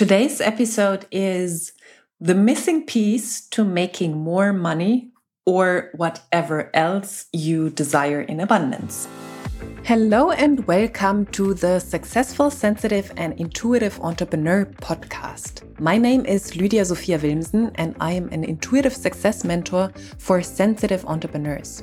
Today's episode is the missing piece to making more money or whatever else you desire in abundance. Hello and welcome to the Successful, Sensitive, and Intuitive Entrepreneur podcast. My name is Lydia Sophia Wilmsen, and I am an intuitive success mentor for sensitive entrepreneurs.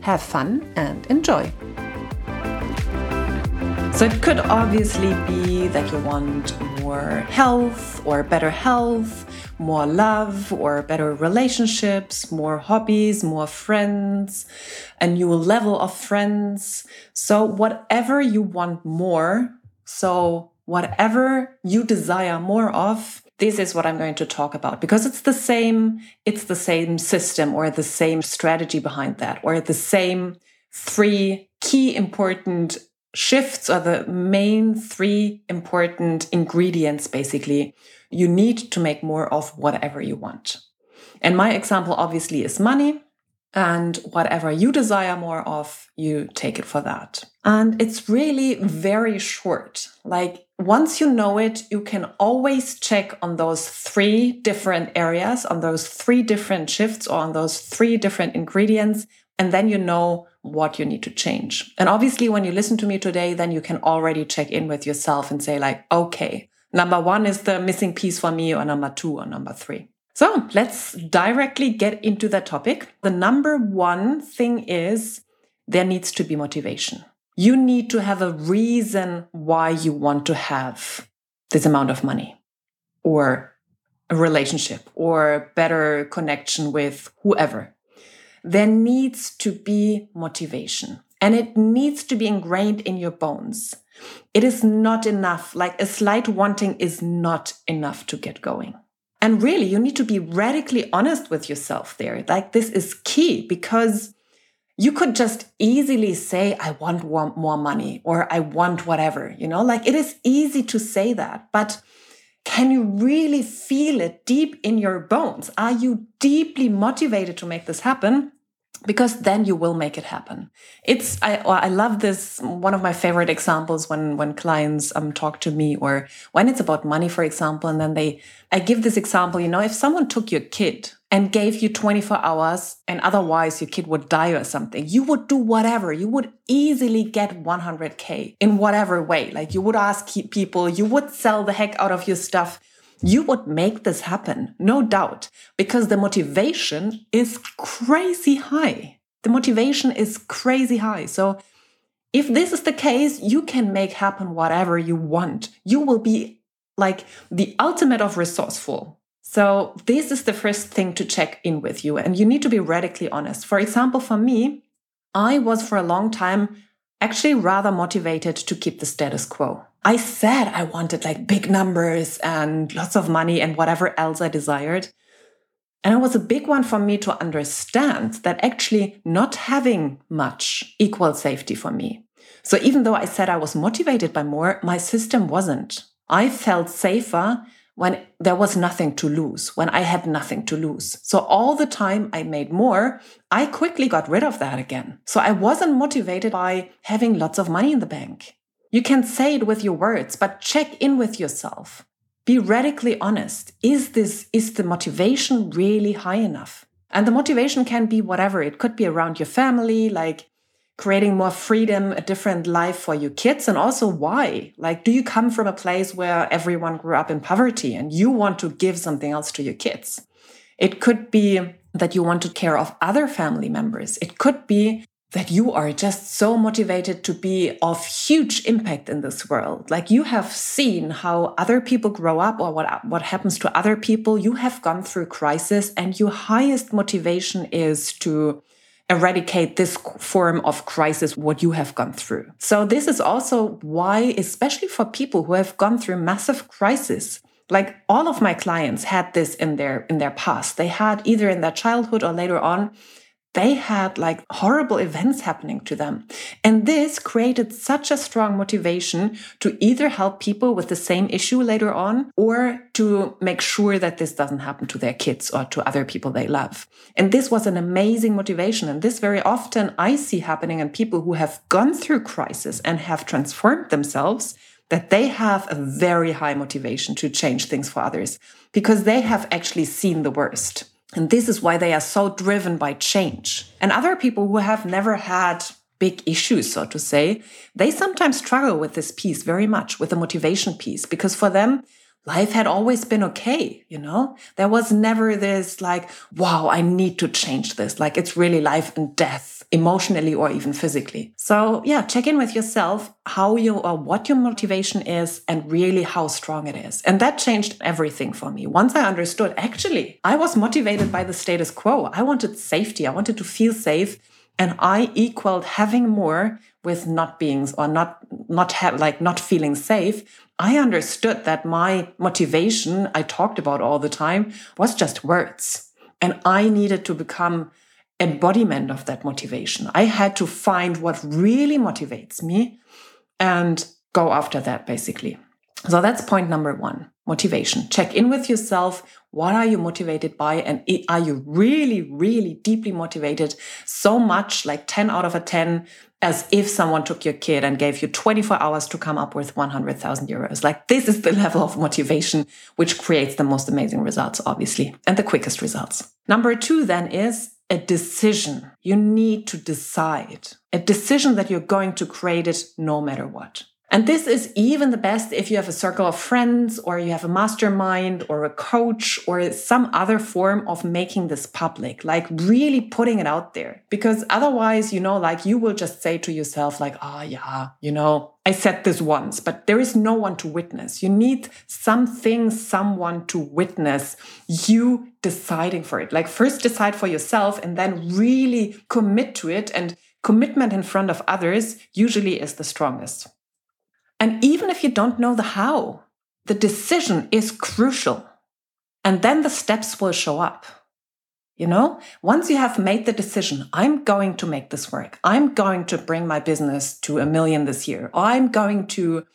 have fun, and enjoy. So, it could obviously be that you want more health or better health, more love or better relationships, more hobbies, more friends, a new level of friends. So, whatever you want more, so whatever you desire more of, this is what I'm going to talk about because it's the same, it's the same system or the same strategy behind that, or the same three key important shifts or the main three important ingredients basically you need to make more of whatever you want. And my example obviously is money. And whatever you desire more of, you take it for that. And it's really very short. Like once you know it, you can always check on those three different areas, on those three different shifts, or on those three different ingredients. And then you know what you need to change. And obviously, when you listen to me today, then you can already check in with yourself and say, like, okay, number one is the missing piece for me, or number two, or number three. So let's directly get into that topic. The number one thing is there needs to be motivation you need to have a reason why you want to have this amount of money or a relationship or better connection with whoever. There needs to be motivation and it needs to be ingrained in your bones. It is not enough, like a slight wanting is not enough to get going. And really, you need to be radically honest with yourself there. Like, this is key because you could just easily say, I want more money or I want whatever, you know, like it is easy to say that, but can you really feel it deep in your bones? Are you deeply motivated to make this happen? because then you will make it happen. It's I I love this one of my favorite examples when when clients um talk to me or when it's about money for example and then they I give this example you know if someone took your kid and gave you 24 hours and otherwise your kid would die or something you would do whatever you would easily get 100k in whatever way like you would ask people you would sell the heck out of your stuff you would make this happen, no doubt, because the motivation is crazy high. The motivation is crazy high. So, if this is the case, you can make happen whatever you want. You will be like the ultimate of resourceful. So, this is the first thing to check in with you. And you need to be radically honest. For example, for me, I was for a long time actually rather motivated to keep the status quo. I said I wanted like big numbers and lots of money and whatever else I desired. And it was a big one for me to understand that actually not having much equals safety for me. So even though I said I was motivated by more, my system wasn't. I felt safer when there was nothing to lose, when I had nothing to lose. So all the time I made more, I quickly got rid of that again. So I wasn't motivated by having lots of money in the bank. You can say it with your words, but check in with yourself. Be radically honest. Is this, is the motivation really high enough? And the motivation can be whatever. It could be around your family, like creating more freedom, a different life for your kids? And also, why? Like, do you come from a place where everyone grew up in poverty and you want to give something else to your kids? It could be that you want to care of other family members. It could be that you are just so motivated to be of huge impact in this world. Like you have seen how other people grow up or what, what happens to other people. You have gone through crisis and your highest motivation is to eradicate this form of crisis what you have gone through. So this is also why especially for people who have gone through massive crisis Like all of my clients had this in their in their past. They had either in their childhood or later on they had like horrible events happening to them. And this created such a strong motivation to either help people with the same issue later on or to make sure that this doesn't happen to their kids or to other people they love. And this was an amazing motivation. And this very often I see happening in people who have gone through crisis and have transformed themselves that they have a very high motivation to change things for others because they have actually seen the worst. And this is why they are so driven by change. And other people who have never had big issues, so to say, they sometimes struggle with this piece very much, with the motivation piece, because for them, life had always been okay, you know? There was never this like, wow, I need to change this. Like it's really life and death emotionally or even physically. So yeah, check in with yourself how you or what your motivation is and really how strong it is. And that changed everything for me. Once I understood, actually, I was motivated by the status quo. I wanted safety. I wanted to feel safe. And I equaled having more with not being or not not have like not feeling safe. I understood that my motivation I talked about all the time was just words. And I needed to become embodiment of that motivation. I had to find what really motivates me and go after that basically. So that's point number one motivation. Check in with yourself. What are you motivated by? And are you really, really deeply motivated so much, like 10 out of a 10, as if someone took your kid and gave you 24 hours to come up with 100,000 euros? Like, this is the level of motivation which creates the most amazing results, obviously, and the quickest results. Number two, then, is a decision. You need to decide a decision that you're going to create it no matter what. And this is even the best if you have a circle of friends or you have a mastermind or a coach or some other form of making this public, like really putting it out there. Because otherwise, you know, like you will just say to yourself, like, ah, oh, yeah, you know, I said this once, but there is no one to witness. You need something, someone to witness you deciding for it. Like first decide for yourself and then really commit to it. And commitment in front of others usually is the strongest. And even if you don't know the how, the decision is crucial. And then the steps will show up. You know, once you have made the decision, I'm going to make this work. I'm going to bring my business to a million this year. I'm going to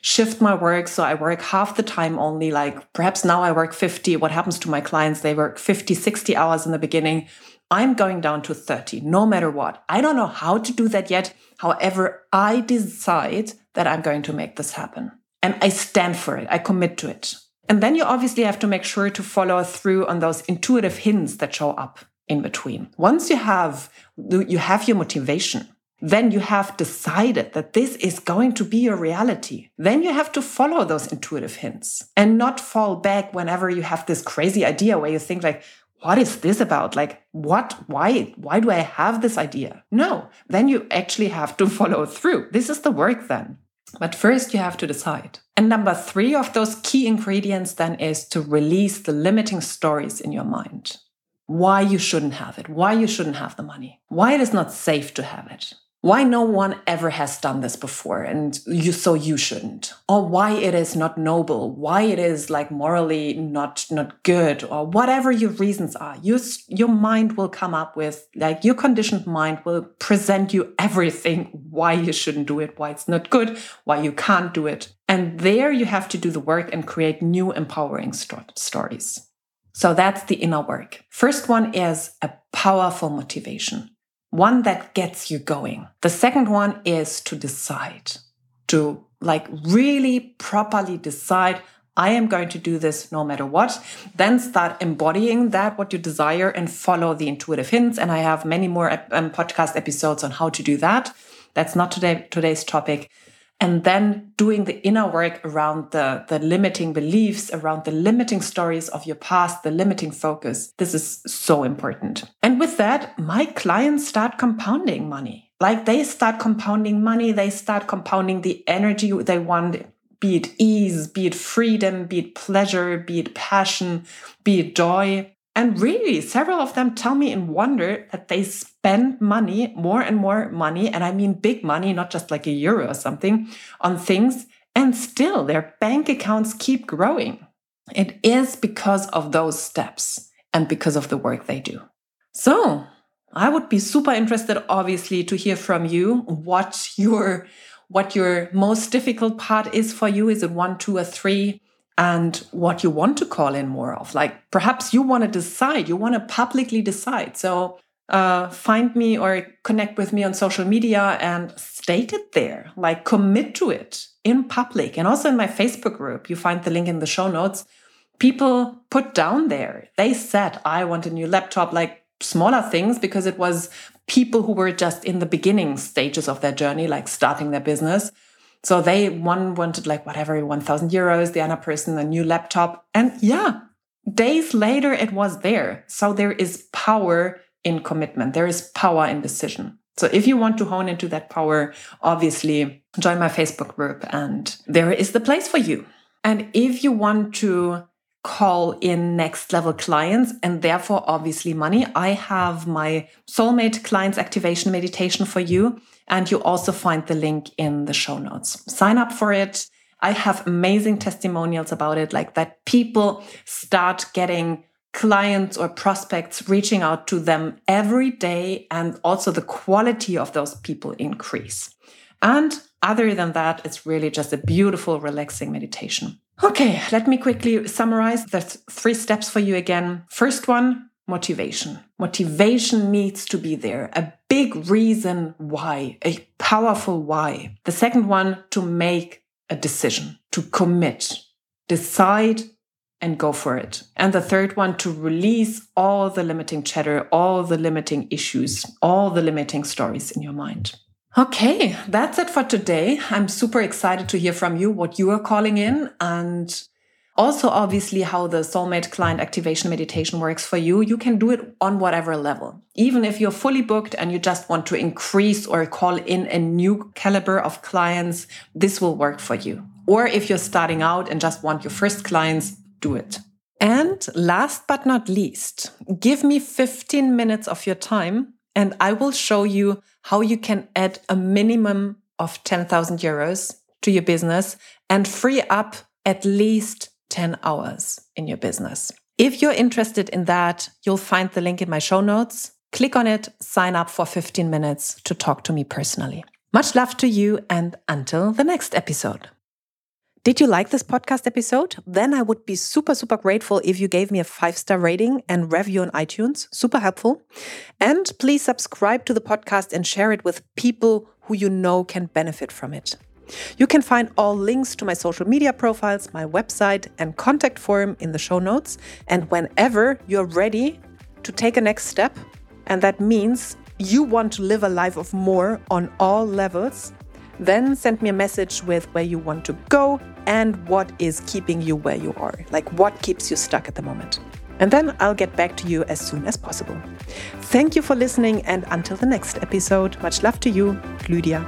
shift my work so I work half the time only. Like perhaps now I work 50. What happens to my clients? They work 50, 60 hours in the beginning. I'm going down to 30, no matter what. I don't know how to do that yet. However, I decide that I'm going to make this happen. And I stand for it. I commit to it. And then you obviously have to make sure to follow through on those intuitive hints that show up in between. Once you have you have your motivation, then you have decided that this is going to be your reality. Then you have to follow those intuitive hints and not fall back whenever you have this crazy idea where you think like, what is this about? Like, what, why, why do I have this idea? No, then you actually have to follow through. This is the work then. But first, you have to decide. And number three of those key ingredients then is to release the limiting stories in your mind. Why you shouldn't have it, why you shouldn't have the money, why it is not safe to have it, why no one ever has done this before and you so you shouldn't? Or why it is not noble? Why it is like morally not not good? Or whatever your reasons are you, your mind will come up with like your conditioned mind will present you everything why you shouldn't do it why it's not good why you can't do it. And there you have to do the work and create new empowering st- stories. So that's the inner work. First one is a powerful motivation one that gets you going. The second one is to decide, to like really properly decide. I am going to do this no matter what. Then start embodying that, what you desire, and follow the intuitive hints. And I have many more um, podcast episodes on how to do that. That's not today, today's topic and then doing the inner work around the, the limiting beliefs, around the limiting stories of your past, the limiting focus. This is so important. And with that, my clients start compounding money. Like they start compounding money, they start compounding the energy they want, be it ease, be it freedom, be it pleasure, be it passion, be it joy. And really, several of them tell me in wonder that they spend money, more and more money, and I mean big money, not just like a euro or something, on things, and still their bank accounts keep growing. it is because of those steps and because of the work they do. So, I would be super interested obviously to hear from you what your what your most difficult part is for you is it 1 2 or 3 and what you want to call in more of. Like perhaps you want to decide you want to publicly decide. So uh, find me or connect with me on social media and state it there. Like commit to it in public. And also in my facebook group you find the link in the show notes. People put down there they said i want a new laptop like smaller things because it was people who were just in the beginning stages of their journey like starting their business so they one wanted like whatever, 1000 euros, the other person a new laptop. And yeah, days later it was there. So there is power in commitment. There is power in decision. So if you want to hone into that power, obviously join my Facebook group and there is the place for you. And if you want to call in next level clients and therefore obviously money, I have my soulmate clients activation meditation for you. And you also find the link in the show notes. Sign up for it. I have amazing testimonials about it, like that people start getting clients or prospects reaching out to them every day, and also the quality of those people increase. And other than that, it's really just a beautiful, relaxing meditation. Okay, let me quickly summarize the th- three steps for you again. First one, motivation. Motivation needs to be there. A big reason why, a powerful why. The second one, to make a decision, to commit, decide and go for it. And the third one, to release all the limiting chatter, all the limiting issues, all the limiting stories in your mind. Okay, that's it for today. I'm super excited to hear from you what you are calling in and also, obviously, how the soulmate client activation meditation works for you. You can do it on whatever level. Even if you're fully booked and you just want to increase or call in a new caliber of clients, this will work for you. Or if you're starting out and just want your first clients, do it. And last but not least, give me 15 minutes of your time and I will show you how you can add a minimum of 10,000 euros to your business and free up at least 10 hours in your business. If you're interested in that, you'll find the link in my show notes. Click on it, sign up for 15 minutes to talk to me personally. Much love to you, and until the next episode. Did you like this podcast episode? Then I would be super, super grateful if you gave me a five star rating and review on iTunes. Super helpful. And please subscribe to the podcast and share it with people who you know can benefit from it. You can find all links to my social media profiles, my website, and contact form in the show notes. And whenever you're ready to take a next step, and that means you want to live a life of more on all levels, then send me a message with where you want to go and what is keeping you where you are, like what keeps you stuck at the moment. And then I'll get back to you as soon as possible. Thank you for listening, and until the next episode, much love to you, Lydia.